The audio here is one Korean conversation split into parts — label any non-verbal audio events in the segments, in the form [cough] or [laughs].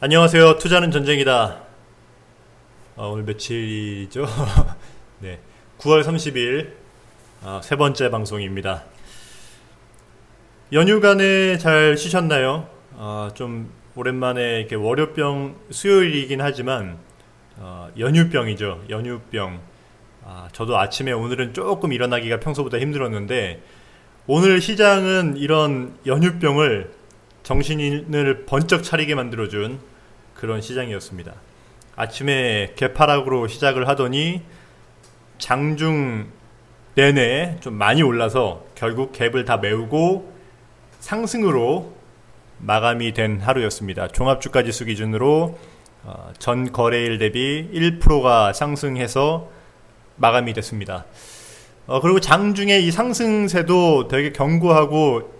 안녕하세요. 투자는 전쟁이다. 어, 오늘 며칠이죠? [laughs] 네. 9월 30일, 아, 세 번째 방송입니다. 연휴간에 잘 쉬셨나요? 아, 좀 오랜만에 이렇게 월요병 수요일이긴 하지만, 어, 연휴병이죠. 연휴병. 아, 저도 아침에 오늘은 조금 일어나기가 평소보다 힘들었는데, 오늘 시장은 이런 연휴병을 정신을 번쩍 차리게 만들어준 그런 시장이었습니다. 아침에 개파락으로 시작을 하더니 장중 내내 좀 많이 올라서 결국 갭을 다 메우고 상승으로 마감이 된 하루였습니다. 종합주가 지수 기준으로 어, 전 거래일 대비 1%가 상승해서 마감이 됐습니다. 어, 그리고 장중에 이 상승세도 되게 견고하고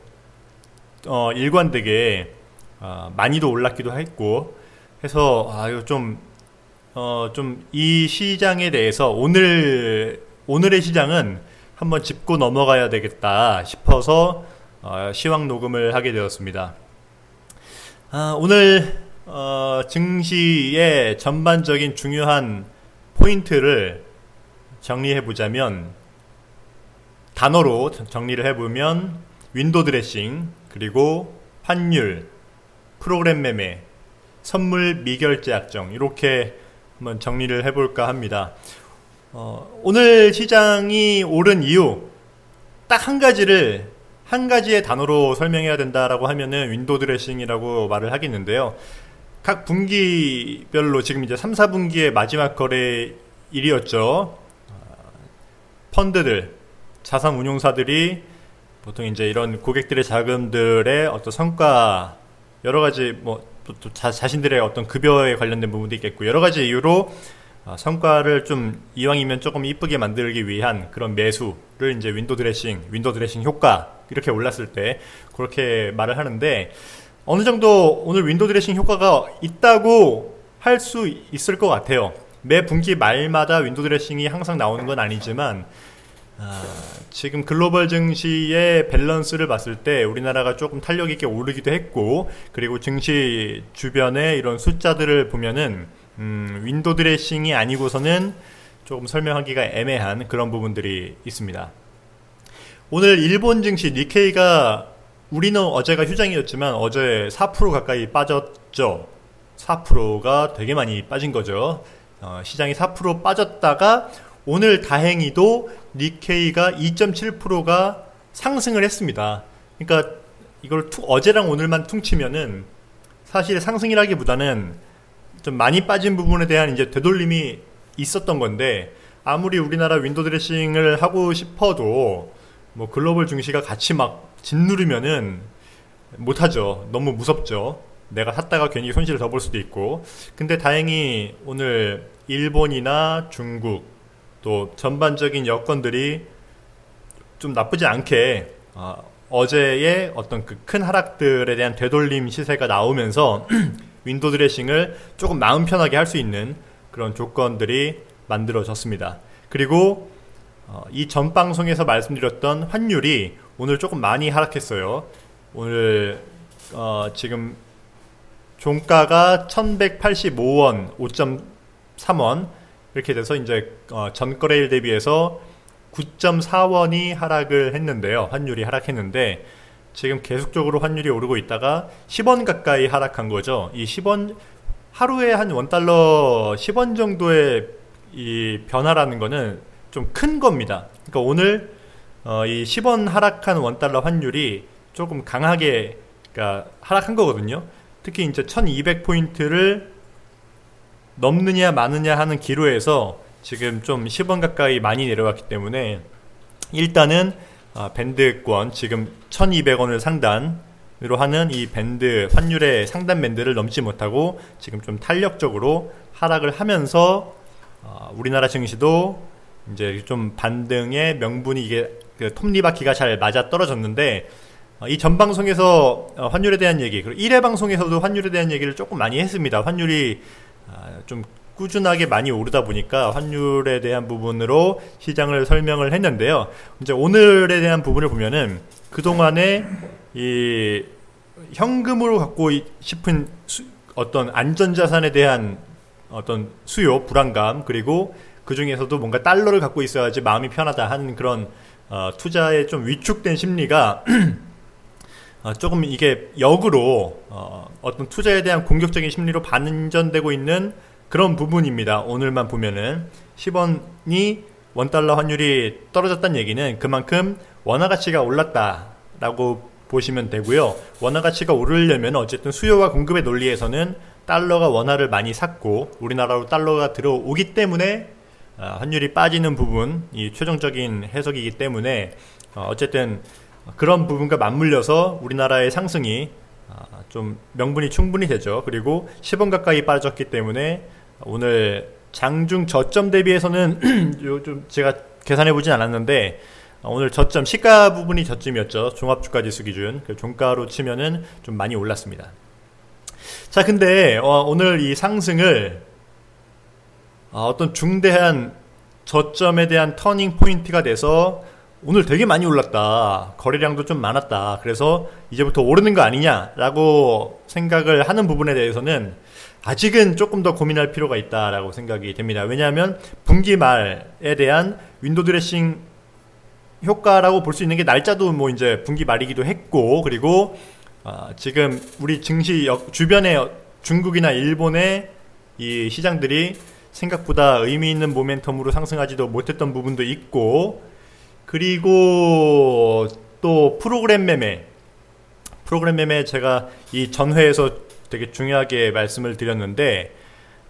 어, 일관되게 어, 많이도 올랐기도 했고 해서 아 이거 좀 어, 좀 이 시장에 대해서 오늘 오늘의 시장은 한번 짚고 넘어가야 되겠다 싶어서 어, 시황 녹음을 하게 되었습니다. 아, 오늘 어, 증시의 전반적인 중요한 포인트를 정리해 보자면 단어로 정리를 해보면 윈도 드레싱 그리고 환율 프로그램 매매 선물 미결제 약정 이렇게 한번 정리를 해볼까 합니다. 어, 오늘 시장이 오른 이유 딱 한 가지를 한 가지의 단어로 설명해야 된다라고 하면은 윈도 드레싱이라고 말을 하겠는데요. 각 분기별로 지금 이제 3, 4분기의 마지막 거래 일이었죠. 펀드들, 자산 운용사들이 보통 이제 이런 고객들의 자금들의 어떤 성과 여러 가지 뭐 또, 또 자, 자신들의 어떤 급여에 관련된 부분도 있겠고 여러 가지 이유로 어, 성과를 좀 이왕이면 조금 이쁘게 만들기 위한 그런 매수를 이제 윈도 드레싱, 윈도 드레싱 효과 이렇게 올랐을 때 그렇게 말을 하는데 어느 정도 오늘 윈도 드레싱 효과가 있다고 할 수 있을 것 같아요. 매 분기 말마다 window dressing이 항상 나오는 건 아니지만 아, 지금 글로벌 증시의 밸런스를 봤을 때 우리나라가 조금 탄력 있게 오르기도 했고 그리고 증시 주변에 이런 숫자들을 보면은 음, window dressing이 아니고서는 조금 설명하기가 애매한 그런 부분들이 있습니다. 오늘 일본 증시 니케이가 우리는 어제가 휴장이었지만 어제 4% 가까이 빠졌죠. 4%가 되게 많이 빠진 거죠. 어, 시장이 4% 빠졌다가 오늘 다행히도 니케이가 2.7%가 상승을 했습니다. 그러니까 이걸 투, 어제랑 오늘만 퉁치면은 사실 상승이라기보다는 좀 많이 빠진 부분에 대한 이제 되돌림이 있었던 건데 아무리 우리나라 window dressing을 하고 싶어도 뭐 글로벌 증시가 같이 막 짓누르면은 못하죠. 너무 무섭죠. 내가 샀다가 괜히 손실을 더 볼 수도 있고. 근데 다행히 오늘 일본이나 중국 또 전반적인 여건들이 좀 나쁘지 않게 어, 제의 어떤 그 큰 하락들에 대한 되돌림 시세가 나오면서 [clears throat] 윈도 드레싱을 조금 마음 편하게 할 수 있는 그런 조건들이 만들어졌습니다. 그리고 어, 이전 방송에서 말씀드렸던 환율이 오늘 조금 많이 하락했어요. 오늘 어, 지금 종가가 1185원 5.3원 이렇게 돼서 이제 어, 전 거래일 대비해서 9.4원이 하락을 했는데요. 환율이 하락했는데 지금 계속적으로 환율이 오르고 있다가 10원 가까이 하락한 거죠. 이 10원 하루에 한 원달러 10원 정도의 이 변화라는 거는 좀 큰 겁니다. 그러니까 오늘 어, 이 10원 하락한 원달러 환율이 조금 강하게 그러니까 하락한 거거든요. 특히 이제 1200포인트를 넘느냐 마느냐 하는 기로에서 지금 좀 10원 가까이 많이 내려왔기 때문에 일단은 어, 밴드권 지금 1200원을 상단으로 하는 이 밴드 환율의 상단 밴드를 넘지 못하고 지금 좀 탄력적으로 하락을 하면서 어, 우리나라 증시도 이제 좀 반등의 명분이 이게 그 톱니바퀴가 잘 맞아 떨어졌는데 어, 이 전방송에서 환율에 대한 얘기 그리고 1회 방송에서도 환율에 대한 얘기를 조금 많이 했습니다. 환율이 아, 좀 꾸준하게 많이 오르다 보니까 환율에 대한 부분으로 시장을 설명을 했는데요. 이제 오늘에 대한 부분을 보면은 그동안에 이 현금으로 갖고 싶은 수, 어떤 안전자산에 대한 어떤 수요, 불안감, 그리고 그 중에서도 뭔가 달러를 갖고 있어야지 마음이 편하다 하는 그런 어, 투자에 좀 위축된 심리가 [clears throat] 어, 조금 이게 역으로 어, 어떤 투자에 대한 공격적인 심리로 반전되고 있는 그런 부분입니다. 오늘만 보면은 10원이 원달러 환율이 떨어졌다는 얘기는 그만큼 원화 가치가 올랐다라고 보시면 되고요. 원화 가치가 오르려면 어쨌든 수요와 공급의 논리에서는 달러가 원화를 많이 샀고 우리나라로 달러가 들어오기 때문에 어, 환율이 빠지는 부분 이 최종적인 해석이기 때문에 어, 어쨌든 그런 부분과 맞물려서 우리나라의 상승이 어, 좀 명분이 충분히 되죠. 그리고 10원 가까이 빠졌기 때문에 오늘 장중 저점 대비해서는 [clears throat] 요즘 제가 계산해 보진 않았는데 오늘 저점 시가 부분이 저점이었죠. 종합주가 지수 기준 그 종가로 치면은 좀 많이 올랐습니다. 자, 근데 어, 오늘 이 상승을 어, 떤 중대한 저점에 대한 turning point가 돼서 오늘 되게 많이 올랐다. 거래량도 좀 많았다. 그래서 이제부터 오르는 거 아니냐라고 생각을 하는 부분에 대해서는 아직은 조금 더 고민할 필요가 있다라고 생각이 됩니다. 왜냐하면 분기 말에 대한 window dressing 효과라고 볼 수 있는 게 날짜도 뭐 이제 분기 말이기도 했고 그리고 어, 지금 우리 증시 주변에 중국이나 일본의 이 시장들이 생각보다 의미 있는 모멘텀으로 상승하지도 못했던 부분도 있고 그리고 또 프로그램 매매 프로그램 매매 제가 이 전회에서 되게 중요하게 말씀을 드렸는데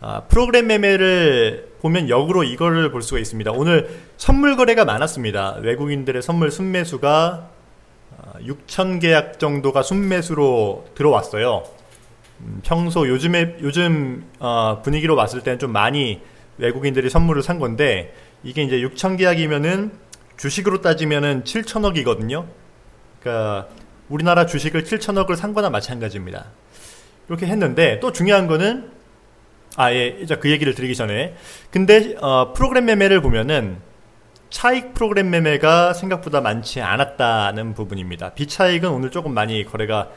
아, 프로그램 매매를 보면 역으로 이거를 볼 수가 있습니다. 오늘 선물 거래가 많았습니다. 외국인들의 선물 순매수가 6천 아, 계약 정도가 순매수로 들어왔어요. 음, 평소 요즘에 요즘 어, 분위기로 봤을 때는 좀 많이 외국인들이 선물을 산 건데 이게 이제 6천 계약이면은 주식으로 따지면은 7천억이거든요. 그러니까 우리나라 주식을 7천억을 산 거나 마찬가지입니다. 이렇게 했는데 또 중요한 거는 아, 예, 이제 그 얘기를 드리기 전에. 근데, 어, 프로그램 매매를 보면은 차익 프로그램 매매가 생각보다 많지 않았다는 부분입니다. 비차익은 오늘 조금 많이 거래가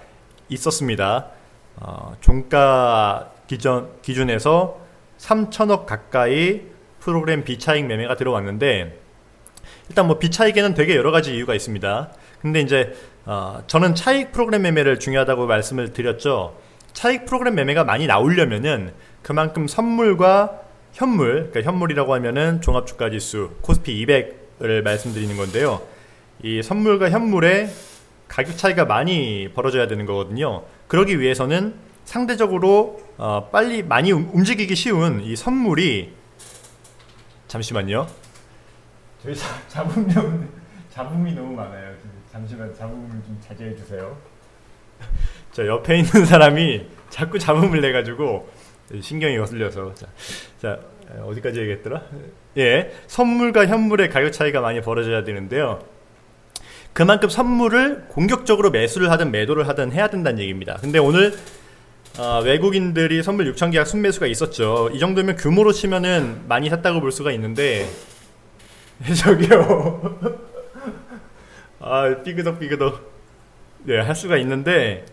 있었습니다. 어, 종가 기준, 기준에서 3천억 가까이 프로그램 비차익 매매가 들어왔는데, 일단 뭐 비차익에는 되게 여러 가지 이유가 있습니다. 근데 이제, 어, 저는 차익 프로그램 매매를 중요하다고 말씀을 드렸죠. 차익 프로그램 매매가 많이 나오려면은 그만큼 선물과 현물, 그러니까 현물이라고 하면은 종합주가지수 코스피 200을 말씀드리는 건데요. 이 선물과 현물의 가격 차이가 많이 벌어져야 되는 거거든요. 그러기 위해서는 상대적으로 어, 빨리 많이 움직이기 쉬운 이 선물이 잠시만요. 저희 자, 잡음용 잡음이 너무 많아요. 잠시만 잡음을 좀 자제해 주세요. 저 옆에 있는 사람이 자꾸 잡음을 내 가지고 신경이 거슬려서 자, 자 어디까지 얘기했더라? 예, 선물과 현물의 가격 차이가 많이 벌어져야 되는데요. 그만큼 선물을 공격적으로 매수를 하든 매도를 하든 해야 된다는 얘기입니다. 근데 오늘 어, 외국인들이 선물 6천 계약 순매수가 있었죠. 이 정도면 규모로 치면은 많이 샀다고 볼 수가 있는데 [laughs] 저기요. 아 삐그덕 삐그덕 네 할 수가 있는데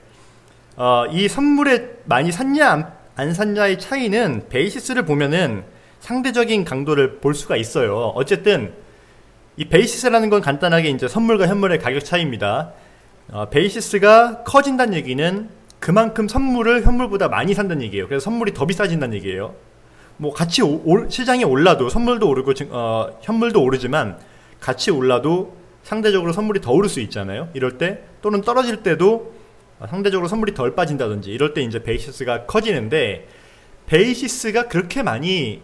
어, 이 선물에 많이 샀냐 안, 안 샀냐의 차이는 basis를 보면은 상대적인 강도를 볼 수가 있어요. 어쨌든 이 basis라는 건 간단하게 이제 선물과 현물의 가격 차이입니다. 어, basis가 커진다는 얘기는 그만큼 선물을 현물보다 많이 산다는 얘기예요. 그래서 선물이 더 비싸진다는 얘기예요. 뭐 같이 오, 오, 시장이 올라도 선물도 오르고 어, 현물도 오르지만 같이 올라도 상대적으로 선물이 더 오를 수 있잖아요. 이럴 때 또는 떨어질 때도 상대적으로 선물이 덜 빠진다든지 이럴 때 이제 basis가 커지는데 basis가 그렇게 많이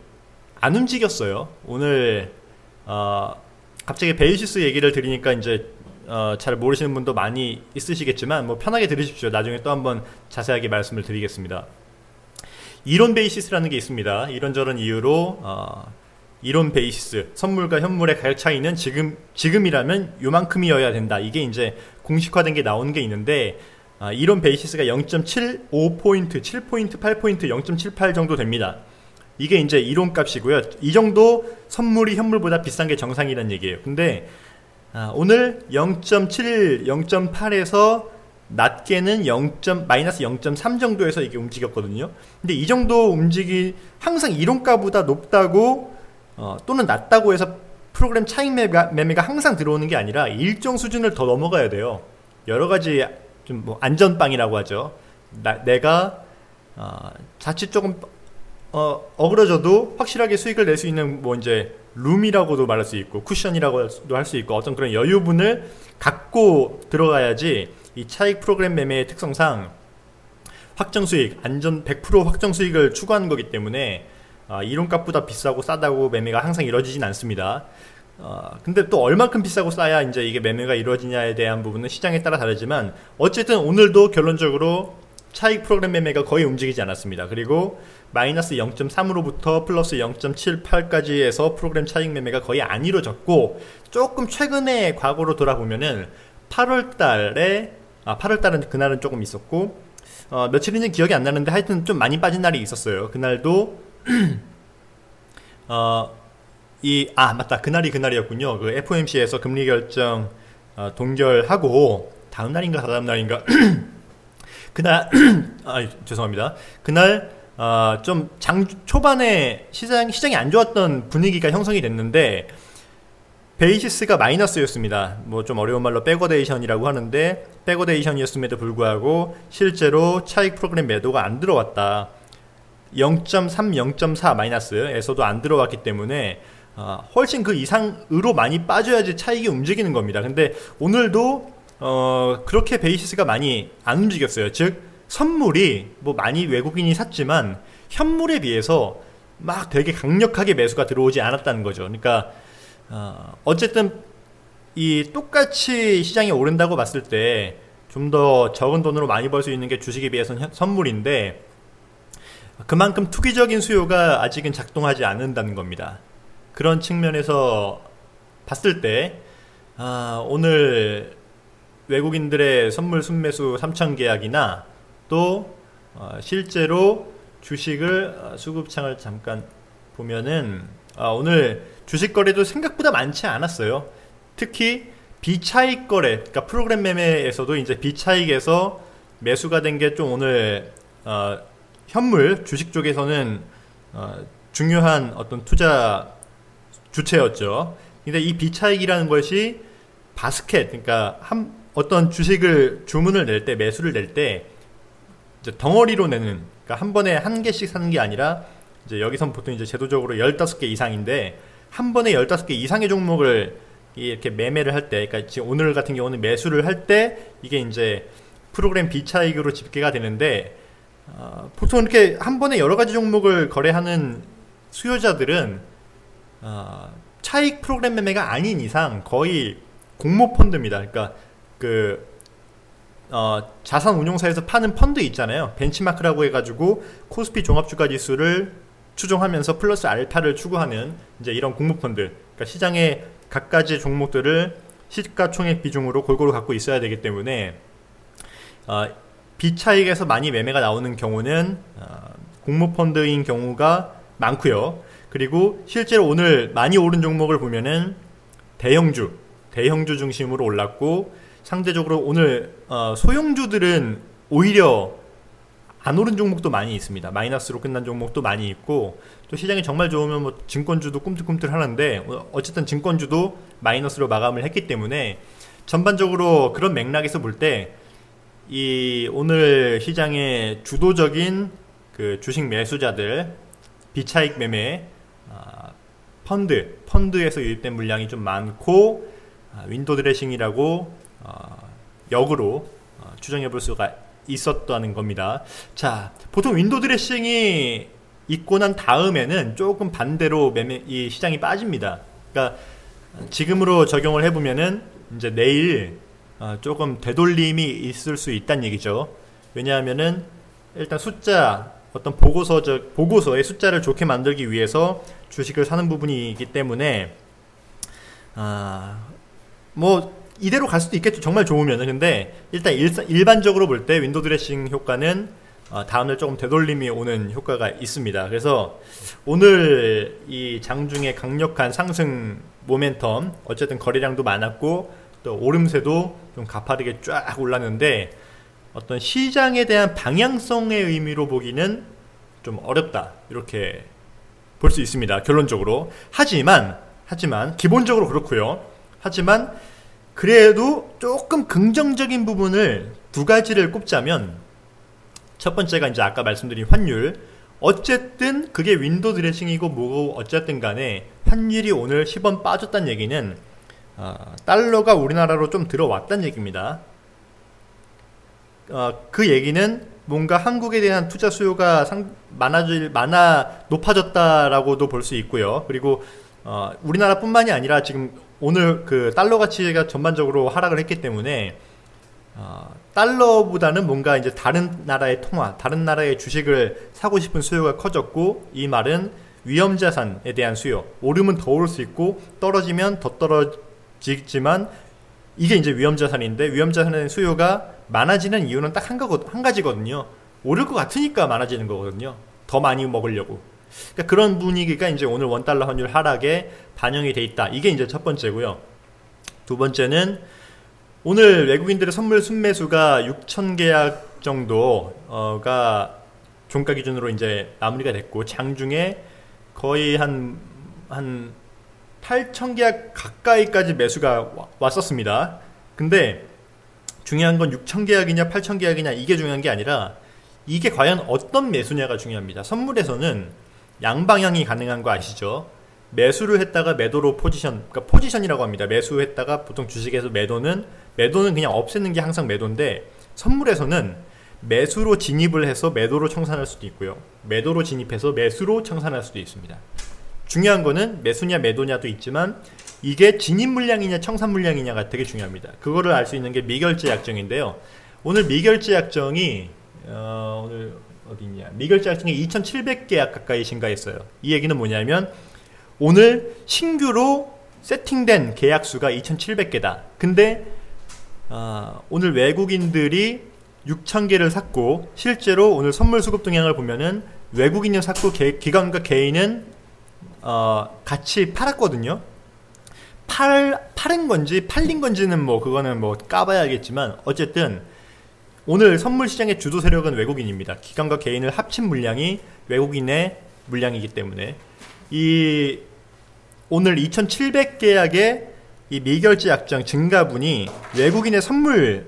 안 움직였어요. 오늘 어, 갑자기 basis 얘기를 드리니까 이제 어, 잘 모르시는 분도 많이 있으시겠지만 뭐 편하게 들으십시오. 나중에 또 한번 자세하게 말씀을 드리겠습니다. 이론 basis라는 게 있습니다. 이런저런 이유로 어, 이론 basis 선물과 현물의 가격 차이는 지금 지금이라면 요만큼이어야 된다. 이게 이제 공식화된 게 나오는 게 있는데 아, 이론 basis가 0.75 포인트, 7 포인트, 8 포인트, 0.78 정도 됩니다. 이게 이제 이론 값이고요. 이 정도 선물이 현물보다 비싼 게 정상이라는 얘기예요. 근데 아, 오늘 0.7, 0.8에서 낮게는 0. 마이너스 0.3 정도에서 이게 움직였거든요. 근데 이 정도 움직이 항상 이론가보다 높다고 어, 또는 낮다고 해서 프로그램 차익 매매가, 매매가 항상 들어오는 게 아니라 일정 수준을 더 넘어가야 돼요. 여러 가지 좀 뭐 안전빵이라고 하죠. 나, 내가 어, 자칫 조금 어, 어그러져도 확실하게 수익을 낼 수 있는 뭐 이제 룸이라고도 말할 수 있고 쿠션이라고도 할 수 있고 어떤 그런 여유분을 갖고 들어가야지 이 차익 프로그램 매매의 특성상 확정 수익, 안전 100% 확정 수익을 추구하는 거기 때문에 어, 이론값보다 비싸고 싸다고 매매가 항상 이루어지진 않습니다. 어, 근데 또 얼만큼 비싸고 싸야 이제 이게 매매가 이루어지냐에 대한 부분은 시장에 따라 다르지만 어쨌든 오늘도 결론적으로 차익 프로그램 매매가 거의 움직이지 않았습니다. 그리고 마이너스 0.3으로부터 플러스 0.78까지 해서 프로그램 차익 매매가 거의 안 이루어졌고 조금 최근에 과거로 돌아보면은 8월 달에 아 8월 달은 그날은 조금 있었고 어, 며칠인지 기억이 안 나는데 하여튼 좀 많이 빠진 날이 있었어요. 그날도 [clears throat] 어, 이, 아, 맞다. 그날이 그날이었군요. 그 FOMC에서 금리 결정 어, 동결하고, 다음 날인가, 다다음 날인가. [clears throat] 그날, [clears throat] 아, 죄송합니다. 그날, 어, 좀장 초반에 시장, 시장이 안 좋았던 분위기가 형성이 됐는데, basis가 마이너스였습니다. 뭐 좀 어려운 말로 backwardation이라고 하는데 backwardation이었음에도 불구하고 실제로 차익 프로그램 매도가 안 들어왔다. 0.3, 0.4 마이너스에서도 안 들어왔기 때문에 어, 훨씬 그 이상으로 많이 빠져야지 차익이 움직이는 겁니다. 근데 오늘도 어, 그렇게 basis가 많이 안 움직였어요. 즉 선물이 뭐 많이 외국인이 샀지만 현물에 비해서 막 되게 강력하게 매수가 들어오지 않았다는 거죠. 그러니까 어, 어쨌든 이 똑같이 시장이 오른다고 봤을 때 좀 더 적은 돈으로 많이 벌 수 있는 게 주식에 비해서는 선물인데 그만큼 투기적인 수요가 아직은 작동하지 않는다는 겁니다. 그런 측면에서 봤을 때 아, 오늘 외국인들의 선물 순매수 3천 계약이나 또 어, 실제로 주식을 어, 수급창을 잠깐 보면은 아, 오늘 주식 거래도 생각보다 많지 않았어요. 특히 비차익 거래, 그러니까 프로그램 매매에서도 이제 비차익에서 매수가 된 게 좀 오늘 어, 현물 주식 쪽에서는 어, 중요한 어떤 투자 주체였죠. 근데 이 비차익이라는 것이 바스켓, 그러니까 한 어떤 주식을 주문을 낼 때, 매수를 낼 때, 덩어리로 내는, 그러니까 한 번에 한 개씩 사는 게 아니라, 이제 여기선 보통 이제 제도적으로 15개 이상인데, 한 번에 15개 이상의 종목을 이렇게 매매를 할 때, 그러니까 지금 오늘 같은 경우는 매수를 할 때, 이게 이제 프로그램 비차익으로 집계가 되는데, 어, 보통 이렇게 한 번에 여러 가지 종목을 거래하는 수요자들은 어, 차익 프로그램 매매가 아닌 이상 거의 공모 펀드입니다. 그러니까 그 어, 자산 운용사에서 파는 펀드 있잖아요. 벤치마크라고 해가지고 코스피 종합주가 지수를 추종하면서 플러스 알파를 추구하는 이제 이런 공모 펀드. 그러니까 시장의 각가지 종목들을 시가총액 비중으로 골고루 갖고 있어야 되기 때문에 어, 비차익에서 많이 매매가 나오는 경우는 어, 공모 펀드인 경우가 많고요. 그리고 실제로 오늘 많이 오른 종목을 보면은 대형주, 대형주 중심으로 올랐고 상대적으로 오늘 어, 소형주들은 오히려 안 오른 종목도 많이 있습니다. 마이너스로 끝난 종목도 많이 있고 또 시장이 정말 좋으면 뭐 증권주도 꿈틀꿈틀 하는데 어쨌든 증권주도 마이너스로 마감을 했기 때문에 전반적으로 그런 맥락에서 볼 때 이 오늘 시장의 주도적인 그 주식 매수자들 비차익 매매 펀드, 펀드에서 유입된 물량이 좀 많고 아, 윈도 드레싱이라고 어, 역으로 어, 추정해 볼 수가 있었다는 겁니다. 자, 보통 윈도 드레싱이 있고 난 다음에는 조금 반대로 매매 이 시장이 빠집니다. 그러니까 지금으로 적용을 해보면은 이제 내일 어, 조금 되돌림이 있을 수 있다는 얘기죠. 왜냐하면은 일단 숫자 어떤 보고서적 보고서의 숫자를 좋게 만들기 위해서 주식을 사는 부분이기 때문에 아뭐 이대로 갈 수도 있겠죠 정말 좋으면은 근데 일단 일, 반적으로 볼 때 윈도 드레싱 효과는 어, 다음날 조금 되돌림이 오는 효과가 있습니다. 그래서 오늘 이 장중에 강력한 상승 모멘텀 어쨌든 거래량도 많았고 또 오름세도 좀 가파르게 쫙 올랐는데 어떤 시장에 대한 방향성의 의미로 보기는 좀 어렵다. 이렇게 볼 수 있습니다. 결론적으로. 하지만, 하지만, 기본적으로 그렇고요. 하지만, 그래도 조금 긍정적인 부분을 두 가지를 꼽자면, 첫 번째가 이제 아까 말씀드린 환율. 어쨌든 그게 윈도 드레싱이고 뭐고 어쨌든 간에 환율이 오늘 10원 빠졌다는 얘기는 어, 달러가 우리나라로 좀 들어왔다는 얘기입니다. 어, 그 얘기는 뭔가 한국에 대한 투자 수요가 상, 많아질 많아 높아졌다라고도 볼 수 있고요. 그리고 어, 우리나라뿐만이 아니라 지금 오늘 그 달러 가치가 전반적으로 하락을 했기 때문에 어, 달러보다는 뭔가 이제 다른 나라의 통화, 다른 나라의 주식을 사고 싶은 수요가 커졌고 이 말은 위험 자산에 대한 수요, 오르면 더 오를 수 있고 떨어지면 더 떨어지지만 이게 이제 위험 자산인데 위험 자산의 수요가 많아지는 이유는 딱한한 가지거든요. 오를 것 같으니까 많아지는 거거든요. 더 많이 먹으려고. 그러니까 그런 분위기가 이제 오늘 원달러 환율 하락에 반영이 돼 있다. 이게 이제 첫 번째고요. 두 번째는 오늘 외국인들의 선물 순매수가 6천 계약 정도가 종가 기준으로 이제 마무리가 됐고 장중에 거의 한한 8천 계약 가까이까지 매수가 왔었습니다. 근데 중요한 건 6천 계약이냐 8천 계약이냐 이게 중요한 게 아니라 이게 과연 어떤 매수냐가 중요합니다. 선물에서는 양방향이 가능한 거 아시죠? 매수를 했다가 매도로 포지션, 그러니까 포지션이라고 합니다. 매수했다가 보통 주식에서 매도는 매도는 그냥 없애는 게 항상 매도인데 선물에서는 매수로 진입을 해서 매도로 청산할 수도 있고요. 매도로 진입해서 매수로 청산할 수도 있습니다. 중요한 거는 매수냐 매도냐도 있지만 이게 진입 물량이냐 청산 물량이냐가 되게 중요합니다. 그거를 알 수 있는 게 미결제 약정인데요. 오늘 미결제 약정이 어, 오늘 어디 있냐? 미결제 약정이 2,700개 가까이 증가했어요. 이 얘기는 뭐냐면 오늘 신규로 세팅된 계약 수가 2,700개다. 근데 어, 오늘 외국인들이 6,000개를 샀고 실제로 오늘 선물 수급 동향을 보면은 외국인을 샀고 개, 기관과 개인은 어, 같이 팔았거든요. 팔, 팔은 건지 팔린 건지는 뭐 그거는 뭐 까봐야겠지만 어쨌든 오늘 선물 시장의 주도 세력은 외국인입니다. 기관과 개인을 합친 물량이 외국인의 물량이기 때문에 이 오늘 2,700계약의 이 미결제 약정 증가분이 외국인의 선물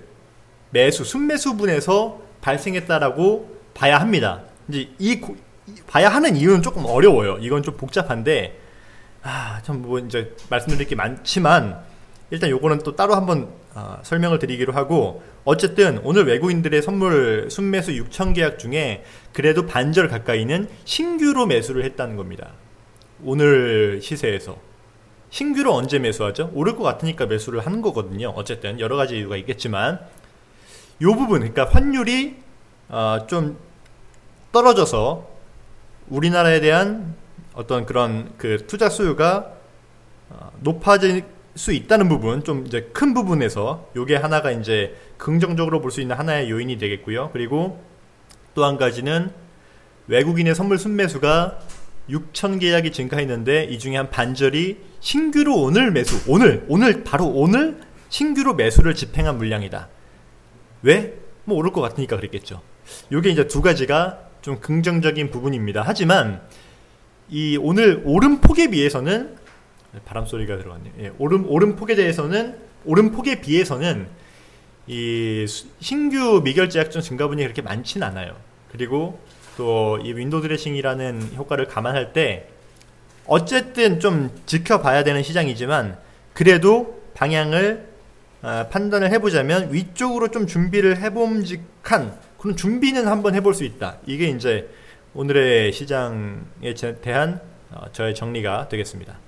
매수 순매수분에서 발생했다라고 봐야 합니다. 이제 이 고, 봐야 하는 이유는 조금 어려워요. 이건 좀 복잡한데 아, 참 뭐 이제 말씀드릴 게 많지만 일단 요거는 또 따로 한번 어, 설명을 드리기로 하고 어쨌든 오늘 외국인들의 선물 순매수 6천 계약 중에 그래도 반절 가까이는 신규로 매수를 했다는 겁니다. 오늘 시세에서 신규로 언제 매수하죠? 오를 것 같으니까 매수를 하는 거거든요. 어쨌든 여러 가지 이유가 있겠지만 요 부분 그러니까 환율이 어, 좀 떨어져서 우리나라에 대한 어떤 그런 그 투자 수요가 어, 높아질 수 있다는 부분 좀 이제 큰 부분에서 요게 하나가 이제 긍정적으로 볼 수 있는 하나의 요인이 되겠고요. 그리고 또 한 가지는 외국인의 선물 순매수가 6천 계약이 증가했는데 이 중에 한 반절이 신규로 오늘 매수 오늘 오늘 바로 오늘 신규로 매수를 집행한 물량이다. 왜? 뭐 오를 것 같으니까 그랬겠죠. 요게 이제 두 가지가 좀 긍정적인 부분입니다. 하지만 이 오늘 오름폭에 비해서는 바람 소리가 들어갔네요. 예, 오름 오름 폭에 대해서는 오름 폭에 비해서는 이 신규 미결제 약정 증가분이 그렇게 많지는 않아요. 그리고 또 이 window dressing이라는 효과를 감안할 때 어쨌든 좀 지켜봐야 되는 시장이지만 그래도 방향을 어, 판단을 해보자면 위쪽으로 좀 준비를 해봄직한 그런 준비는 한번 해볼 수 있다. 이게 이제 오늘의 시장에 대한 어, 저의 정리가 되겠습니다.